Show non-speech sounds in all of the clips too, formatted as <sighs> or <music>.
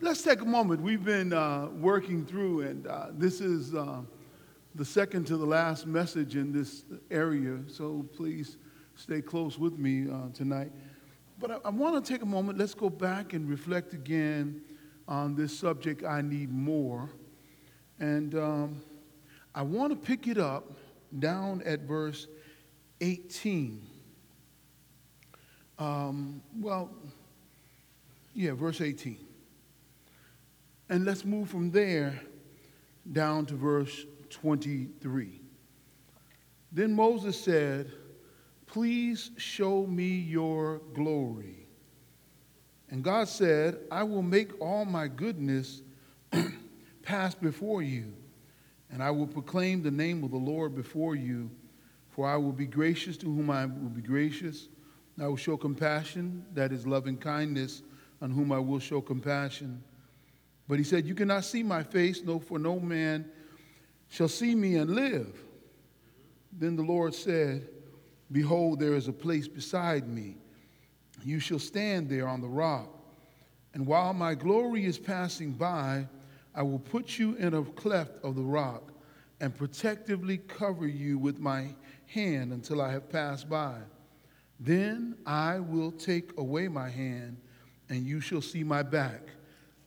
let's take a moment. We've been uh, working through, and uh, this is uh, the second to the last message in this area, so please stay close with me uh, tonight. But I, I want to take a moment. Let's go back and reflect again on this subject I need more. And um, I want to pick it up down at verse 18. Um, well, yeah, verse 18. And let's move from there down to verse 23. Then Moses said, Please show me your glory. And God said, I will make all my goodness <clears throat> pass before you, and I will proclaim the name of the Lord before you. For I will be gracious to whom I will be gracious. I will show compassion, that is loving kindness, on whom I will show compassion. But he said, You cannot see my face, no, for no man shall see me and live. Then the Lord said, Behold, there is a place beside me. You shall stand there on the rock. And while my glory is passing by, I will put you in a cleft of the rock and protectively cover you with my hand until I have passed by. Then I will take away my hand, and you shall see my back,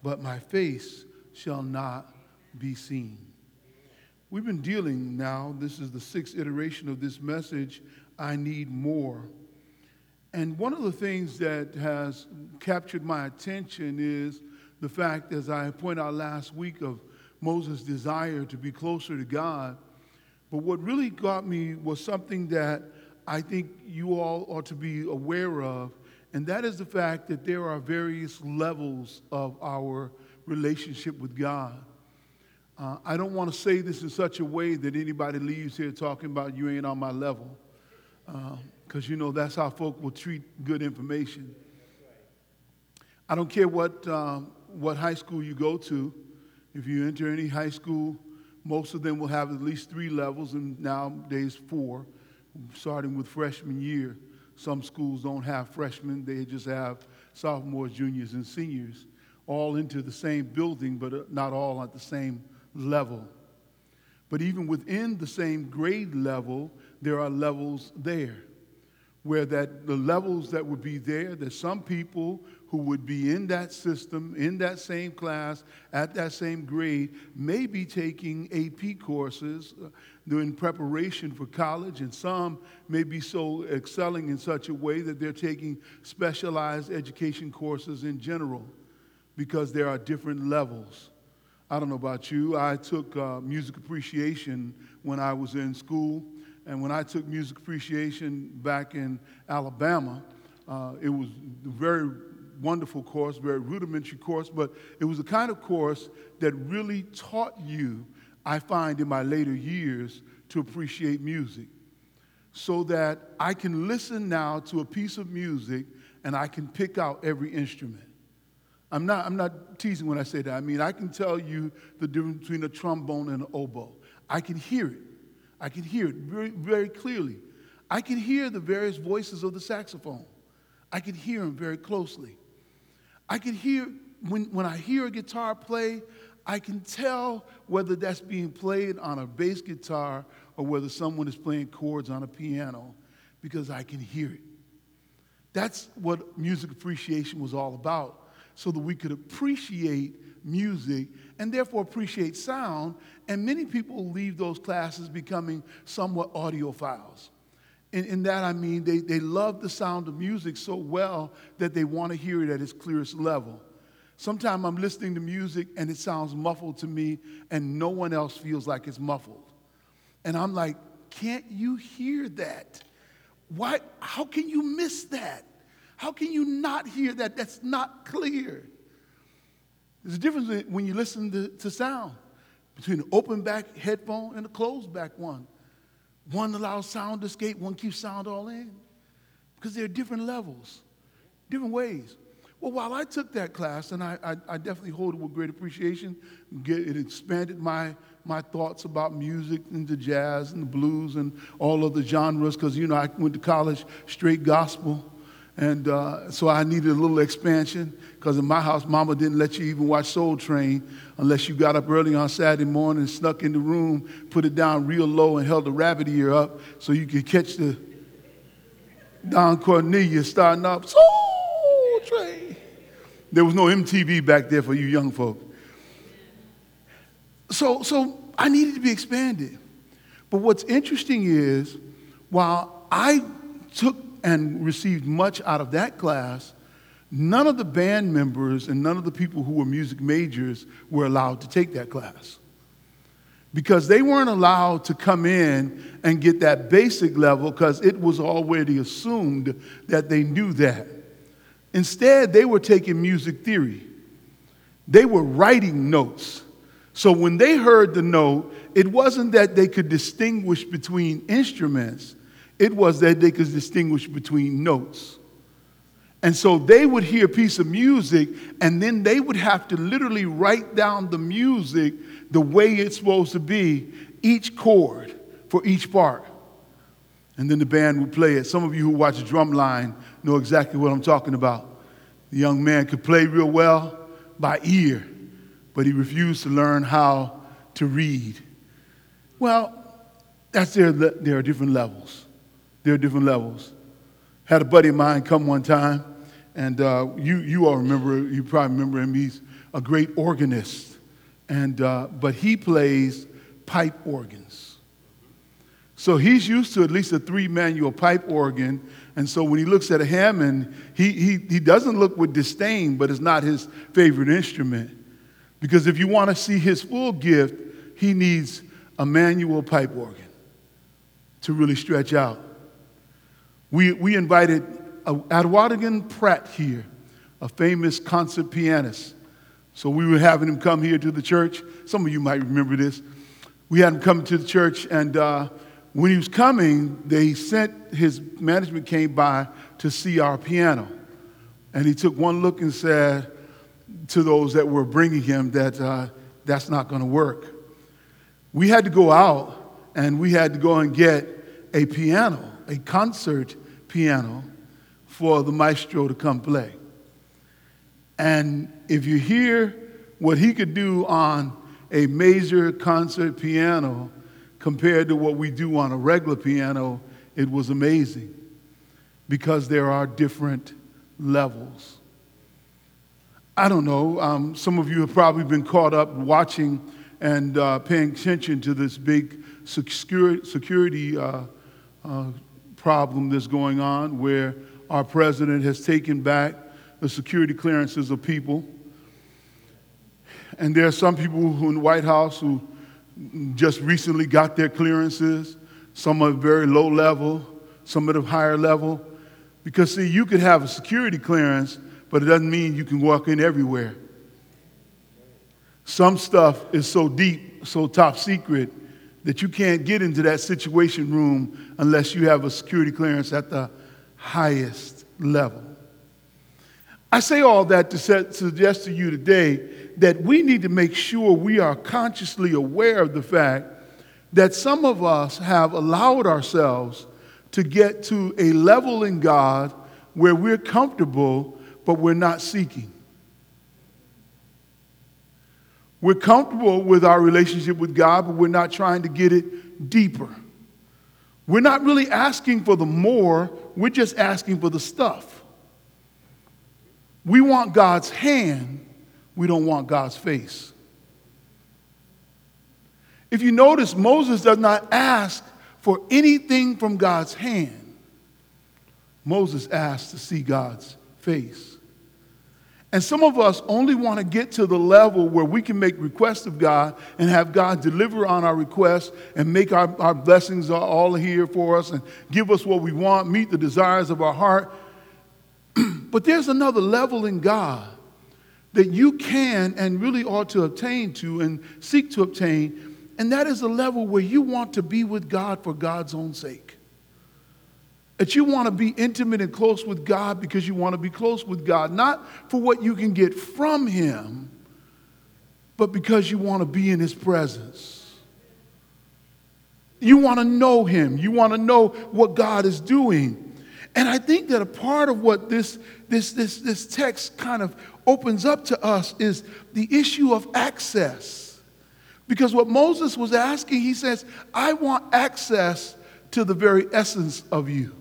but my face shall not be seen. We've been dealing now, this is the sixth iteration of this message, I Need More. And one of the things that has captured my attention is the fact, as I pointed out last week, of Moses' desire to be closer to God. But what really got me was something that I think you all ought to be aware of, and that is the fact that there are various levels of our relationship with God. Uh, I don't want to say this in such a way that anybody leaves here talking about you ain't on my level, because uh, you know that's how folk will treat good information. I don't care what, um, what high school you go to. If you enter any high school, most of them will have at least three levels, and nowadays four, starting with freshman year. Some schools don't have freshmen, they just have sophomores, juniors, and seniors, all into the same building, but uh, not all at the same level. But even within the same grade level, there are levels there. Where that the levels that would be there, there's some people who would be in that system, in that same class, at that same grade, may be taking AP courses uh, in preparation for college, and some may be so excelling in such a way that they're taking specialized education courses in general because there are different levels. I don't know about you. I took uh, music appreciation when I was in school. And when I took music appreciation back in Alabama, uh, it was very wonderful course, very rudimentary course, but it was the kind of course that really taught you, I find in my later years, to appreciate music. So that I can listen now to a piece of music and I can pick out every instrument. I'm not, I'm not teasing when I say that. I mean, I can tell you the difference between a trombone and an oboe. I can hear it. I can hear it very, very clearly. I can hear the various voices of the saxophone. I can hear them very closely. I can hear, when, when I hear a guitar play, I can tell whether that's being played on a bass guitar or whether someone is playing chords on a piano because I can hear it. That's what music appreciation was all about so that we could appreciate music and therefore appreciate sound. And many people leave those classes becoming somewhat audiophiles. In, in that, I mean, they, they love the sound of music so well that they want to hear it at its clearest level. Sometimes I'm listening to music and it sounds muffled to me, and no one else feels like it's muffled. And I'm like, can't you hear that? Why, how can you miss that? How can you not hear that? That's not clear. There's a difference when you listen to, to sound between an open back headphone and a closed back one. One allows sound to escape, one keeps sound all in. Because there are different levels, different ways. Well, while I took that class, and I, I, I definitely hold it with great appreciation, it expanded my, my thoughts about music and the jazz and the blues and all of the genres, because, you know, I went to college straight gospel. And uh, so I needed a little expansion because in my house, mama didn't let you even watch Soul Train unless you got up early on Saturday morning, snuck in the room, put it down real low, and held the rabbit ear up so you could catch the Don Cornelius starting up Soul Train. There was no MTV back there for you young folk. So, so I needed to be expanded. But what's interesting is, while I took and received much out of that class, none of the band members and none of the people who were music majors were allowed to take that class. Because they weren't allowed to come in and get that basic level because it was already assumed that they knew that. Instead, they were taking music theory. They were writing notes. So when they heard the note, it wasn't that they could distinguish between instruments, it was that they could distinguish between notes. And so they would hear a piece of music, and then they would have to literally write down the music the way it's supposed to be, each chord for each part. And then the band would play it. Some of you who watch Drumline know exactly what I'm talking about. The young man could play real well by ear, but he refused to learn how to read. Well, that's there, there are different levels. There are different levels. Had a buddy of mine come one time, and uh, you, you all remember, you probably remember him. He's a great organist, and, uh, but he plays pipe organs. So he's used to at least a three manual pipe organ. And so when he looks at a Hammond, he, he, he doesn't look with disdain, but it's not his favorite instrument. Because if you want to see his full gift, he needs a manual pipe organ to really stretch out. We, we invited Awadagin Pratt here, a famous concert pianist. So we were having him come here to the church. Some of you might remember this. We had him come to the church, and uh, when he was coming, they sent his management came by to see our piano. And he took one look and said to those that were bringing him that uh, that's not going to work. We had to go out and we had to go and get a piano, a concert piano for the maestro to come play. And if you hear what he could do on a major concert piano compared to what we do on a regular piano, it was amazing because there are different levels. I don't know, um, some of you have probably been caught up watching and uh, paying attention to this big security, security uh, uh, problem that's going on where our president has taken back the security clearances of people. And there are some people who in the White House who just recently got their clearances, some are very low level, some at a higher level. Because, see, you could have a security clearance, but it doesn't mean you can walk in everywhere. Some stuff is so deep, so top secret, that you can't get into that situation room unless you have a security clearance at the highest level. I say all that to suggest to you today that we need to make sure we are consciously aware of the fact that some of us have allowed ourselves to get to a level in God where we're comfortable, but we're not seeking. We're comfortable with our relationship with God, but we're not trying to get it deeper. We're not really asking for the more, we're just asking for the stuff. We want God's hand, we don't want God's face. If you notice, Moses does not ask for anything from God's hand. Moses asks to see God's face. And some of us only want to get to the level where we can make requests of God and have God deliver on our requests and make our, our blessings all here for us and give us what we want, meet the desires of our heart. <clears throat> but there's another level in God that you can and really ought to obtain to and seek to obtain, and that is a level where you want to be with God for God's own sake. That you want to be intimate and close with God because you want to be close with God, not for what you can get from Him, but because you want to be in His presence. You want to know Him, you want to know what God is doing. And I think that a part of what this, this, this, this text kind of opens up to us is the issue of access. Because what Moses was asking, he says, I want access to the very essence of you.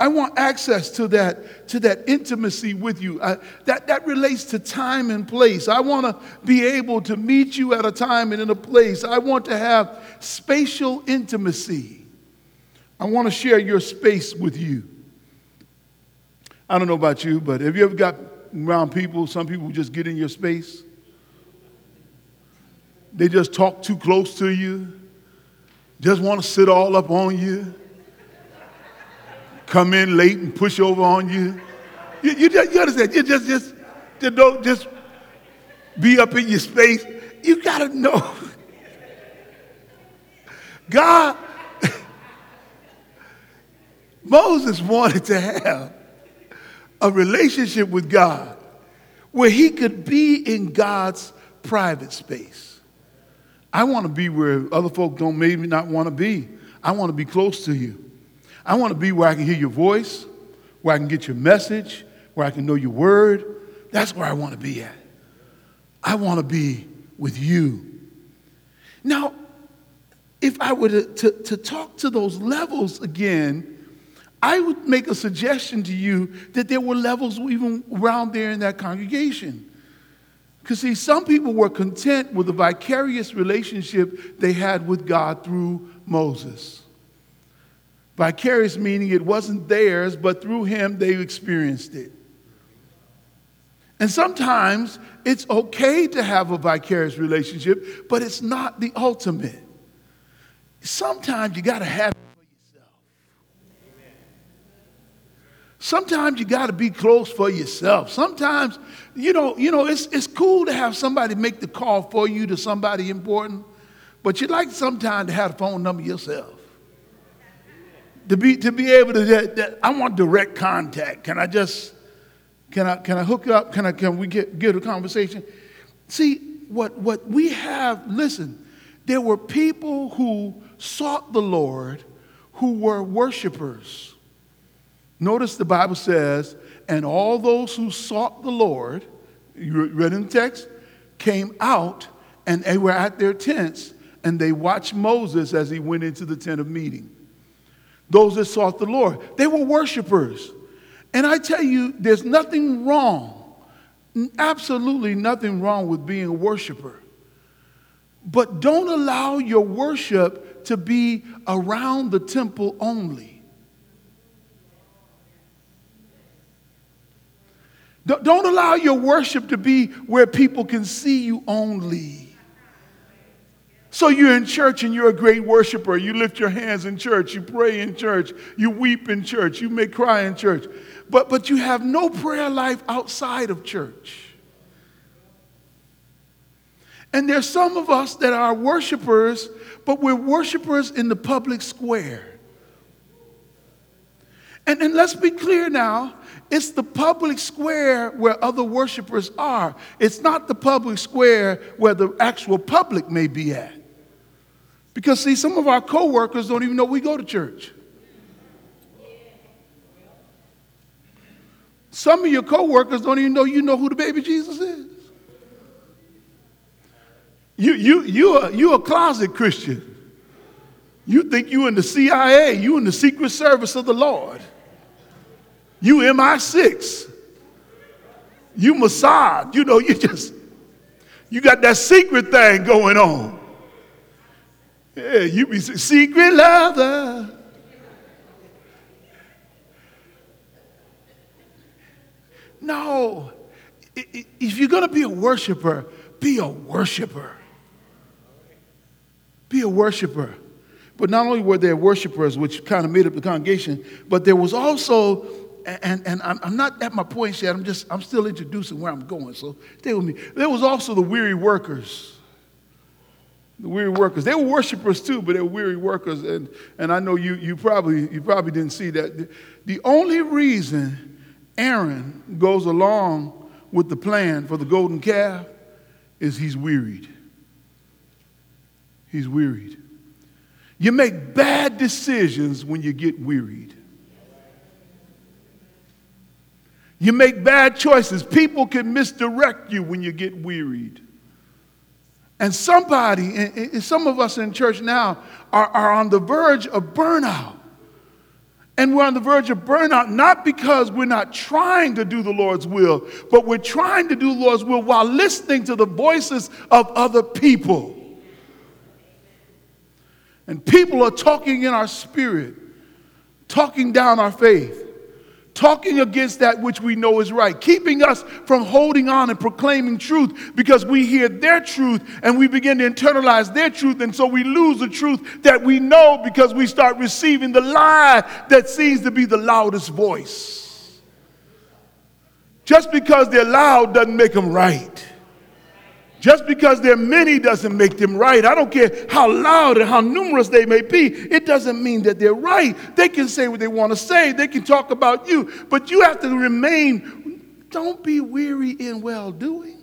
I want access to that, to that intimacy with you. I, that, that relates to time and place. I want to be able to meet you at a time and in a place. I want to have spatial intimacy. I want to share your space with you. I don't know about you, but have you ever got around people, some people just get in your space? They just talk too close to you, just want to sit all up on you come in late and push over on you. You, you, just, you understand? You just, just, just don't just be up in your space. You got to know. <laughs> God, <laughs> Moses wanted to have a relationship with God where he could be in God's private space. I want to be where other folk don't maybe not want to be. I want to be close to you. I want to be where I can hear your voice, where I can get your message, where I can know your word. That's where I want to be at. I want to be with you. Now, if I were to, to, to, talk to those levels again, I would make a suggestion to you that there were levels even around there in that congregation. Because, see, some people were content with the vicarious relationship they had with God through Moses. Vicarious meaning it wasn't theirs, but through him they experienced it. And sometimes it's okay to have a vicarious relationship, but it's not the ultimate. Sometimes you got to have it for yourself. Sometimes you got to be close for yourself. Sometimes, you know, you know, it's, it's cool to have somebody make the call for you to somebody important, but you'd like sometimes to have the phone number yourself to be, to be able to, that, that, I want direct contact. Can I just, can I, can I hook up? Can, I, can we get, get a conversation? See, what, what we have, listen, there were people who sought the Lord who were worshipers. Notice the Bible says, and all those who sought the Lord, you read in the text, came out and they were at their tents and they watched Moses as he went into the tent of meeting those that sought the Lord. They were worshipers. And I tell you, there's nothing wrong, absolutely nothing wrong with being a worshiper. But don't allow your worship to be around the temple only. Don't allow your worship to be where people can see you only. So you're in church and you're a great worshiper. You lift your hands in church, you pray in church, you weep in church, you may cry in church. But, but you have no prayer life outside of church. And there's some of us that are worshipers, but we're worshipers in the public square. And, and let's be clear now it's the public square where other worshipers are. It's not the public square where the actual public may be at. Because, see, some of our coworkers don't even know we go to church. Some of your coworkers don't even know you know who the baby Jesus is. You, you, you, are, you a closet Christian. You think you in the CIA, you in the Secret Service of the Lord. You MI6. You Mossad. You know, you just, you got that secret thing going on. Yeah, you be a secret lover. No. If you're going to be a worshiper, be a worshiper. Be a worshiper. But not only were there worshipers, which kind of made up the congregation, but there was also, and, and I'm not at my point yet, I'm just, I'm still introducing where I'm going, so stay with me. There was also the weary workers the weary workers. They were worshipers too, but they were weary workers. And, and I know you, you, probably, you probably didn't see that. The only reason Aaron goes along with the plan for the golden calf is he's wearied. He's wearied. You make bad decisions when you get wearied. You make bad choices. People can misdirect you when you get wearied. And somebody, some of us in church now, are, are on the verge of burnout. And we're on the verge of burnout not because we're not trying to do the Lord's will, but we're trying to do the Lord's will while listening to the voices of other people. And people are talking in our spirit, talking down our faith talking against that which we know is right, keeping us from holding on and proclaiming truth because we hear their truth and we begin to internalize their truth. And so we lose the truth that we know because we start receiving the lie that seems to be the loudest voice. Just because they're loud doesn't make them right. Just because they're many doesn't make them right. I don't care how loud and how numerous they may be. It doesn't mean that they're right. They can say what they want to say, they can talk about you, but you have to remain, don't be weary in well doing.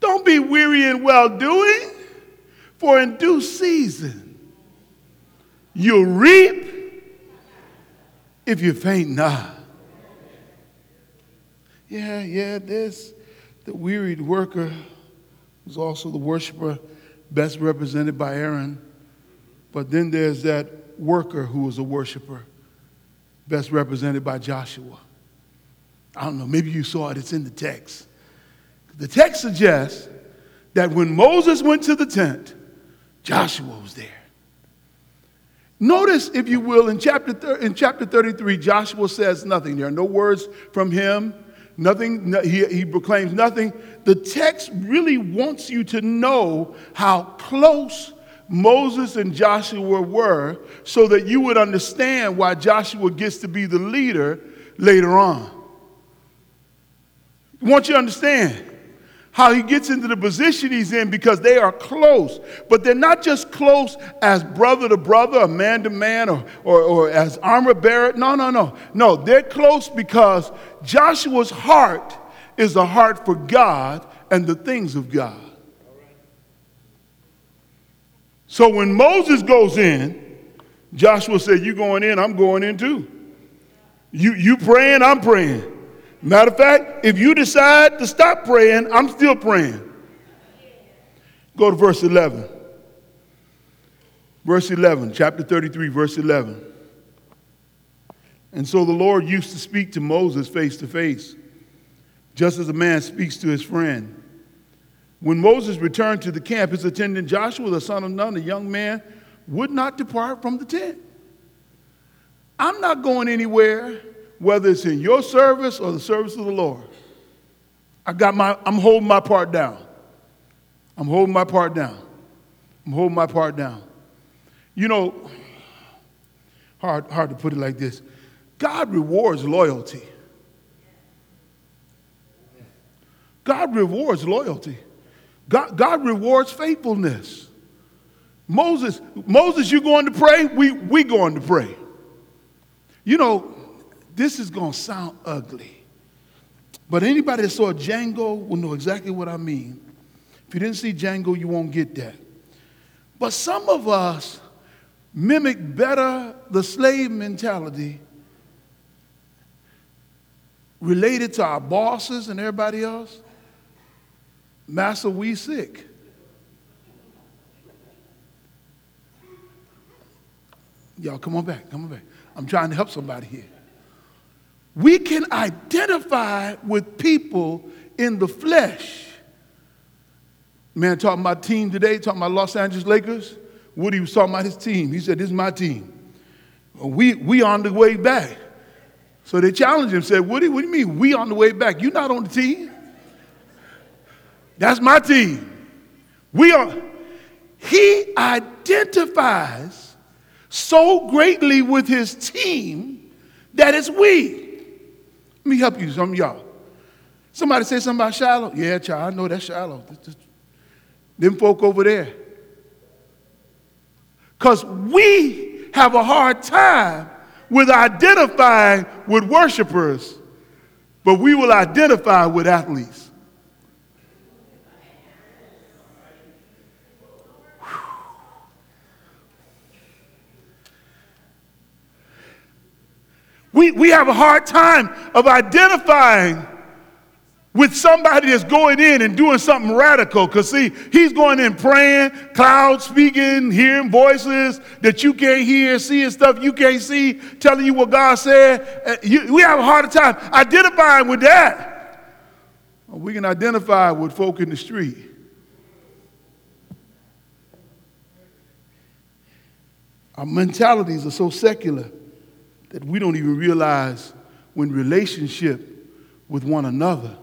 Don't be weary in well doing, for in due season you'll reap if you faint not. Yeah, yeah, there's the wearied worker who's also the worshiper, best represented by Aaron. But then there's that worker who is a worshiper, best represented by Joshua. I don't know, maybe you saw it, it's in the text. The text suggests that when Moses went to the tent, Joshua was there. Notice, if you will, in chapter, in chapter 33, Joshua says nothing. There are no words from him Nothing, he, he proclaims nothing. The text really wants you to know how close Moses and Joshua were so that you would understand why Joshua gets to be the leader later on. Want you to understand how he gets into the position he's in because they are close. But they're not just close as brother to brother, or man to man, or, or, or as armor bearer. No, no, no. No, they're close because Joshua's heart is a heart for God and the things of God. So when Moses goes in, Joshua said, You going in, I'm going in too. You, you praying, I'm praying. Matter of fact, if you decide to stop praying, I'm still praying. Go to verse 11. Verse 11, chapter 33, verse 11. And so the Lord used to speak to Moses face to face, just as a man speaks to his friend. When Moses returned to the camp, his attendant Joshua, the son of Nun, a young man, would not depart from the tent. I'm not going anywhere whether it's in your service or the service of the Lord. I got my, I'm holding my part down. I'm holding my part down. I'm holding my part down. You know, hard, hard to put it like this God rewards loyalty. God rewards loyalty. God, God rewards faithfulness. Moses, Moses, you going to pray? We we going to pray. You know, this is going to sound ugly. But anybody that saw Django will know exactly what I mean. If you didn't see Django, you won't get that. But some of us mimic better the slave mentality related to our bosses and everybody else. Master, we sick. Y'all, come on back, come on back. I'm trying to help somebody here we can identify with people in the flesh. Man, talking about team today, talking about Los Angeles Lakers. Woody was talking about his team. He said, This is my team. We, we on the way back. So they challenged him, said, Woody, what do you mean? We on the way back. You're not on the team. That's my team. We are. He identifies so greatly with his team that it's we. Let me help you, some y'all. Somebody say something about Shiloh. Yeah, child, I know that's Shiloh. Them folk over there. Because we have a hard time with identifying with worshipers, but we will identify with athletes. We, we have a hard time of identifying with somebody that's going in and doing something radical. Because, see, he's going in praying, clouds speaking, hearing voices that you can't hear, seeing stuff you can't see, telling you what God said. Uh, you, we have a hard time identifying with that. We can identify with folk in the street. Our mentalities are so secular that we don't even realize when relationship with one another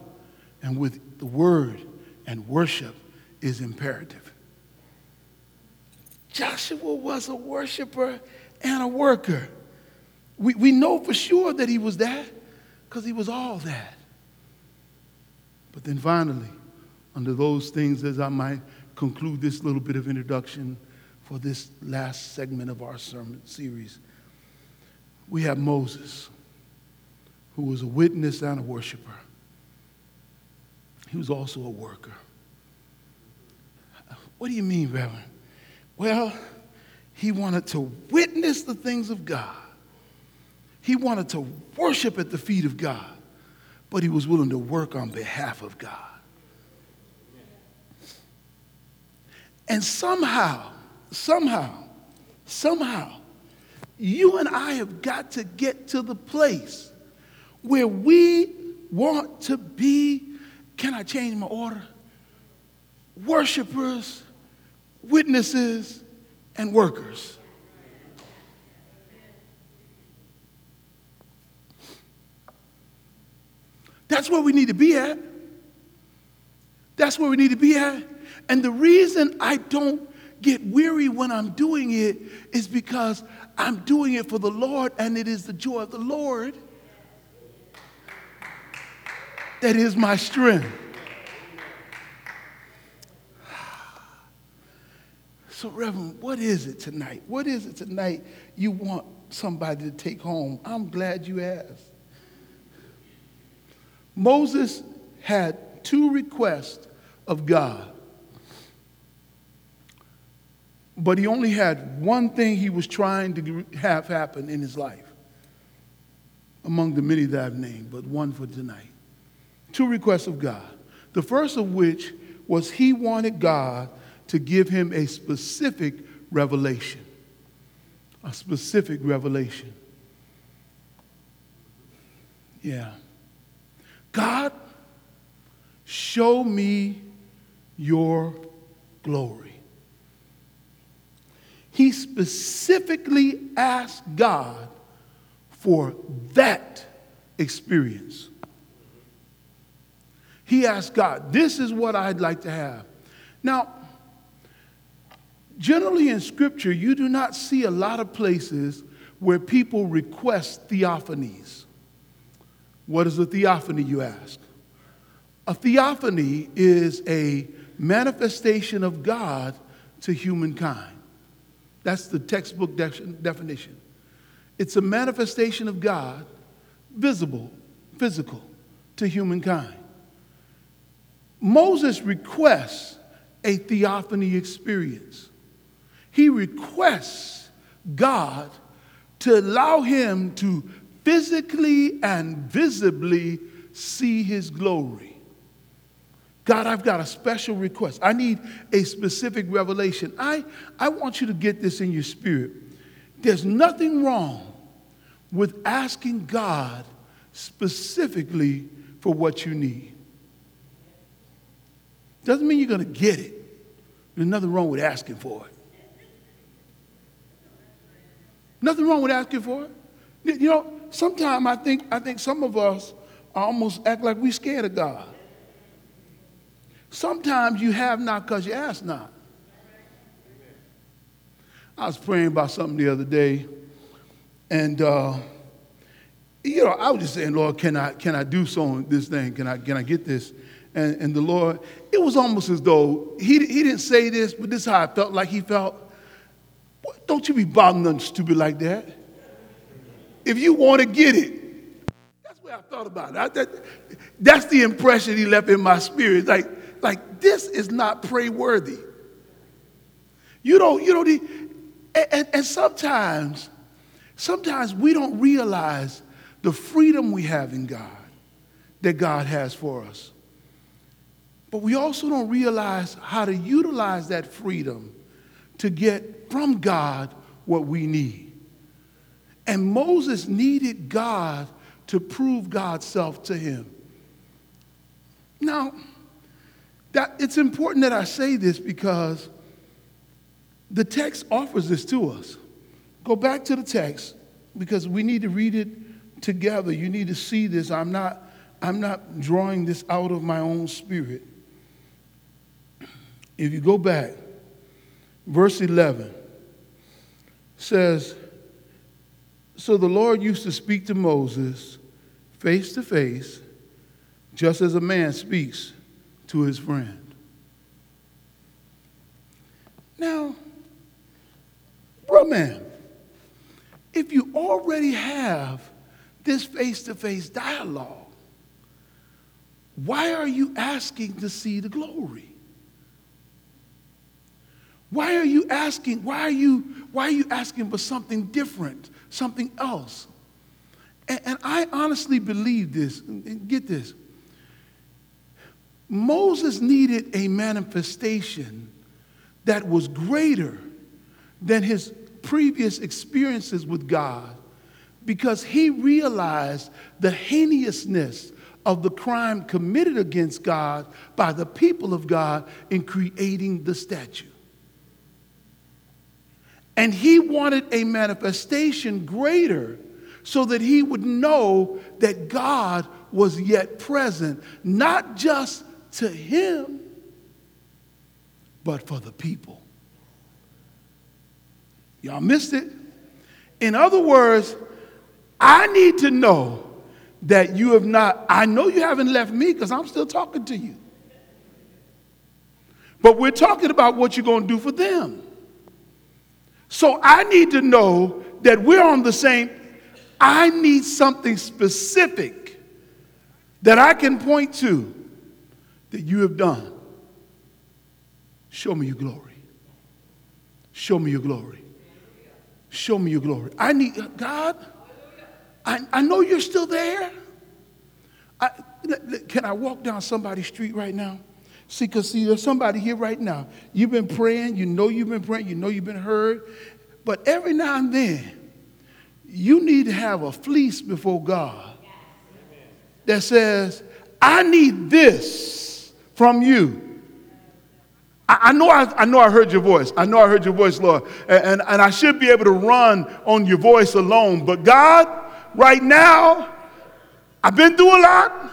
and with the word and worship is imperative. Joshua was a worshiper and a worker. We, we know for sure that he was that because he was all that. But then finally, under those things, as I might conclude this little bit of introduction, for this last segment of our sermon series. We have Moses, who was a witness and a worshiper. He was also a worker. What do you mean, Reverend? Well, he wanted to witness the things of God. He wanted to worship at the feet of God, but he was willing to work on behalf of God. And somehow, somehow, somehow, you and I have got to get to the place where we want to be. Can I change my order? Worshippers, witnesses, and workers. That's where we need to be at. That's where we need to be at. And the reason I don't get weary when I'm doing it is because I'm doing it for the Lord and it is the joy of the Lord that is my strength. <sighs> So, Reverend, what is it tonight? What is it tonight you want somebody to take home? I'm glad you asked. Moses had two requests of God. But he only had one thing he was trying to have happen in his life among the many that I've named, but one for tonight. Two requests of God. The first of which was he wanted God to give him a specific revelation. A specific revelation. Yeah. God, show me your glory he specifically asked God for that experience. He asked God, This is what I'd like to have. Now, generally in Scripture, you do not see a lot of places where people request theophanies. What is a theophany, you ask? A theophany is a manifestation of God to humankind. That's the textbook de- definition. It's a manifestation of God, visible, physical, to humankind. Moses requests a theophany experience. He requests God to allow him to physically and visibly see his glory. God, I've got a special request. I need a specific revelation. I, I want you to get this in your spirit. There's nothing wrong with asking God specifically for what you need. Doesn't mean you're going to get it. There's nothing wrong with asking for it. Nothing wrong with asking for it. You know, sometimes I think, I think some of us almost act like we're scared of God. Sometimes you have not because you ask not. I was praying about something the other day, and uh, you know, I was just saying, Lord, can I can I do so this thing? Can I can I get this? And, and the Lord, it was almost as though he, he didn't say this, but this is how I felt like he felt. Don't you be bothering nothing stupid like that. If you want to get it, that's what I thought about it. I, that, that's the impression he left in my spirit. Like, like this is not prayworthy. You don't, you don't need, and, and sometimes, sometimes we don't realize the freedom we have in God, that God has for us. But we also don't realize how to utilize that freedom to get from God what we need. And Moses needed God to prove God's self to him. Now, that it's important that I say this because the text offers this to us. Go back to the text because we need to read it together. You need to see this. I'm not, I'm not drawing this out of my own spirit. If you go back, verse 11 says, So the Lord used to speak to Moses face to face, just as a man speaks to his friend. Now, bro, man, if you already have this face to face dialogue, why are you asking to see the glory? Why are you asking? Why are you, why are you asking for something different, something else? And, and I honestly believe this. and Get this. Moses needed a manifestation that was greater than his previous experiences with God because he realized the heinousness of the crime committed against God by the people of God in creating the statue. And he wanted a manifestation greater so that he would know that God was yet present, not just to him, but for the people. Y'all missed it. In other words, I need to know that you have not, I know you haven't left me because I'm still talking to you. But we're talking about what you're going to do for them. So I need to know that we're on the same. I need something specific that I can point to that you have done. Show me your glory. Show me your glory. Show me your glory. I need, God, I, I know you're still there. I, can I walk down somebody's street right now? See, because see, there's somebody here right now. You've been praying, you know you've been praying, you know you've been heard, but every now and then, you need to have a fleece before God that says, I need this from you. I, know I, I, know I heard your voice. I know I heard your voice, Lord. And, and, and I should be able to run on your voice alone. But God, right now, I've been through a lot.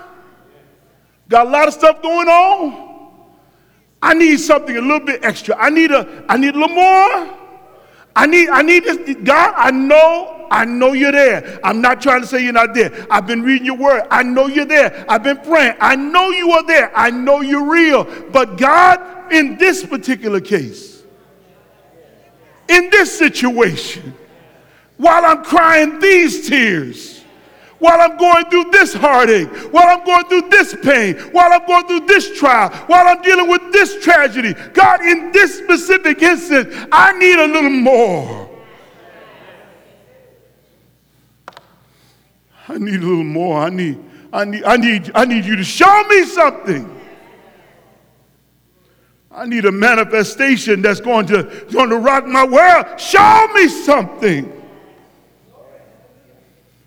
Got a lot of stuff going on. I need something a little bit extra. I need a, I need a little more. I need, I need this. God, I know, I know you're there. I'm not trying to say you're not there. I've been reading your word. I know you're there. I've been praying. I know you are there. I know you're real. But God, in this particular case, in this situation, while I'm crying these tears, while I'm going through this heartache, while I'm going through this pain, while I'm going through this trial, while I'm dealing with this tragedy. God, in this specific instance, I need a little more. I need a little more. I need, I need, I need, I need you to show me something. I need a manifestation that's going to, going to rock my world. Show me something.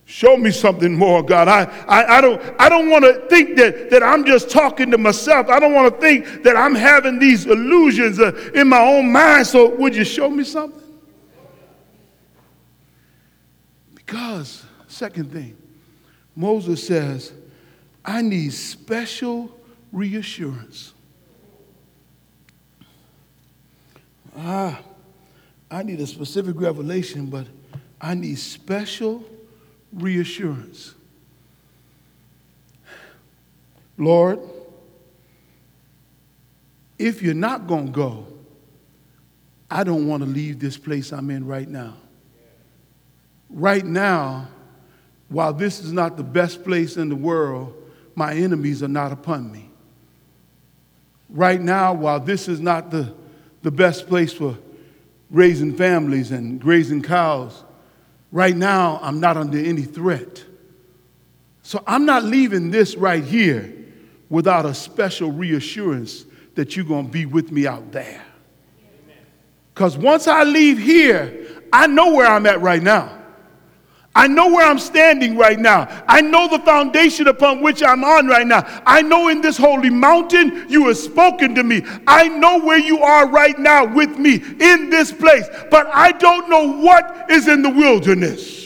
Show me something more, God. I, I, I don't, I don't want to think that, that I'm just talking to myself. I don't want to think that I'm having these illusions uh, in my own mind. So, would you show me something? Because, second thing, Moses says, I need special reassurance. Ah, I need a specific revelation, but I need special reassurance. Lord, if you're not going to go, I don't want to leave this place I'm in right now. Right now, while this is not the best place in the world, my enemies are not upon me. Right now, while this is not the, the best place for raising families and grazing cows, Right now, I'm not under any threat. So I'm not leaving this right here without a special reassurance that you're going to be with me out there. Because once I leave here, I know where I'm at right now. I know where I'm standing right now. I know the foundation upon which I'm on right now. I know in this holy mountain you have spoken to me. I know where you are right now with me in this place, but I don't know what is in the wilderness.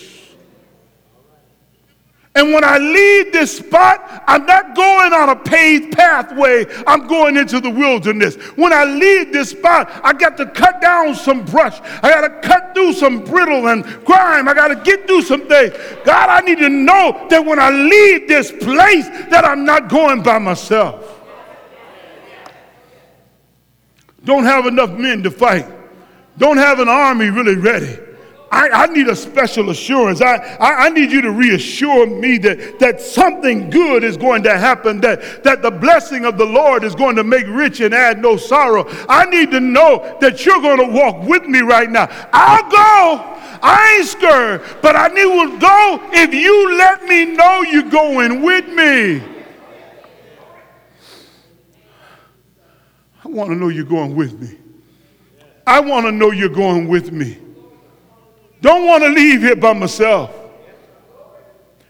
And when I leave this spot, I'm not going on a paved pathway. I'm going into the wilderness. When I leave this spot, I got to cut down some brush. I got to cut through some brittle and grime. I got to get through some things. God, I need to know that when I leave this place, that I'm not going by myself. Don't have enough men to fight. Don't have an army really ready. I, I, need a special assurance. I, I, I, need you to reassure me that, that something good is going to happen, that, that the blessing of the Lord is going to make rich and add no sorrow. I need to know that you're going to walk with me right now. I'll go. I ain't scared, but I need to go if you let me know you're going with me. I want to know you're going with me. I want to know you're going with me. Don't want to leave here by myself.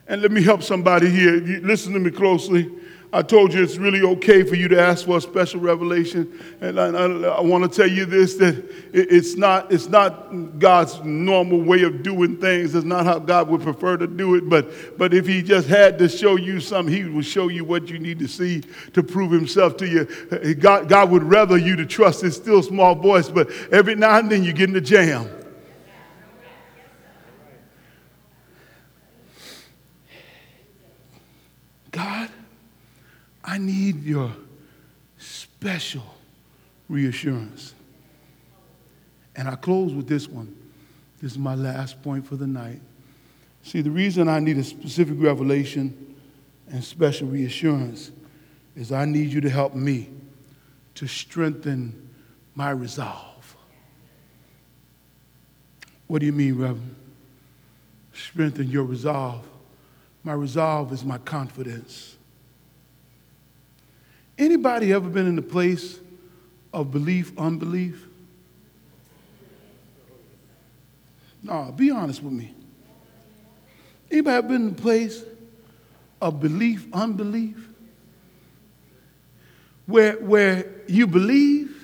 And let me help somebody here. You listen to me closely. I told you it's really okay for you to ask for a special revelation. And I, I, I want to tell you this that it, it's, not, it's not God's normal way of doing things. It's not how God would prefer to do it. But, but if He just had to show you something, He would show you what you need to see to prove Himself to you. God, God would rather you to trust His still small voice, but every now and then you get in the jam. God, I need your special reassurance. And I close with this one. This is my last point for the night. See, the reason I need a specific revelation and special reassurance is I need you to help me to strengthen my resolve. What do you mean, Reverend? Strengthen your resolve. My resolve is my confidence. Anybody ever been in the place of belief, unbelief? No, be honest with me. Anybody ever been in the place of belief, unbelief? Where, where you believe,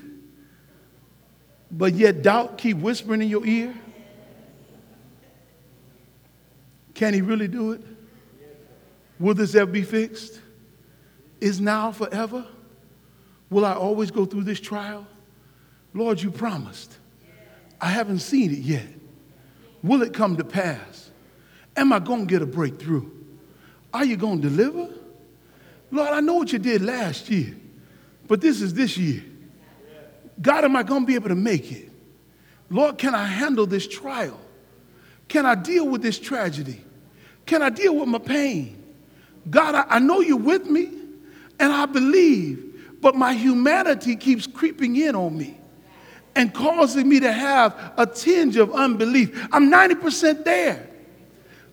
but yet doubt keep whispering in your ear? Can he really do it? Will this ever be fixed? Is now forever? Will I always go through this trial? Lord, you promised. I haven't seen it yet. Will it come to pass? Am I going to get a breakthrough? Are you going to deliver? Lord, I know what you did last year, but this is this year. God, am I going to be able to make it? Lord, can I handle this trial? Can I deal with this tragedy? Can I deal with my pain? God, I, I know you're with me and I believe, but my humanity keeps creeping in on me and causing me to have a tinge of unbelief. I'm 90% there,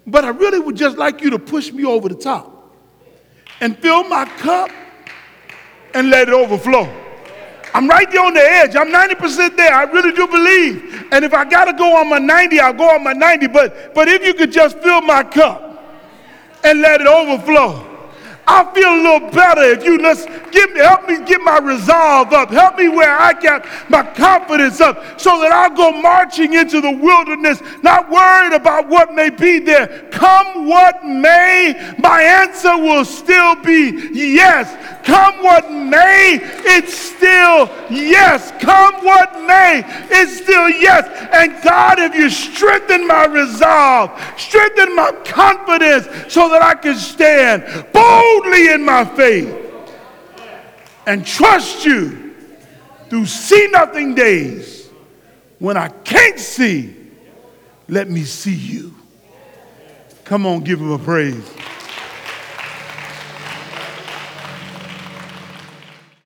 but I really would just like you to push me over the top and fill my cup and let it overflow. I'm right there on the edge. I'm 90% there. I really do believe. And if I got to go on my 90, I'll go on my 90. But, but if you could just fill my cup and let it overflow. I feel a little better if you just give me, help me get my resolve up. Help me where I got my confidence up so that I'll go marching into the wilderness, not worried about what may be there. Come what may, my answer will still be yes. Come what may, it's still yes. Come what may, it's still yes. And God, if you strengthen my resolve, strengthen my confidence so that I can stand boldly in my faith and trust you through see nothing days when I can't see, let me see you. Come on, give him a praise.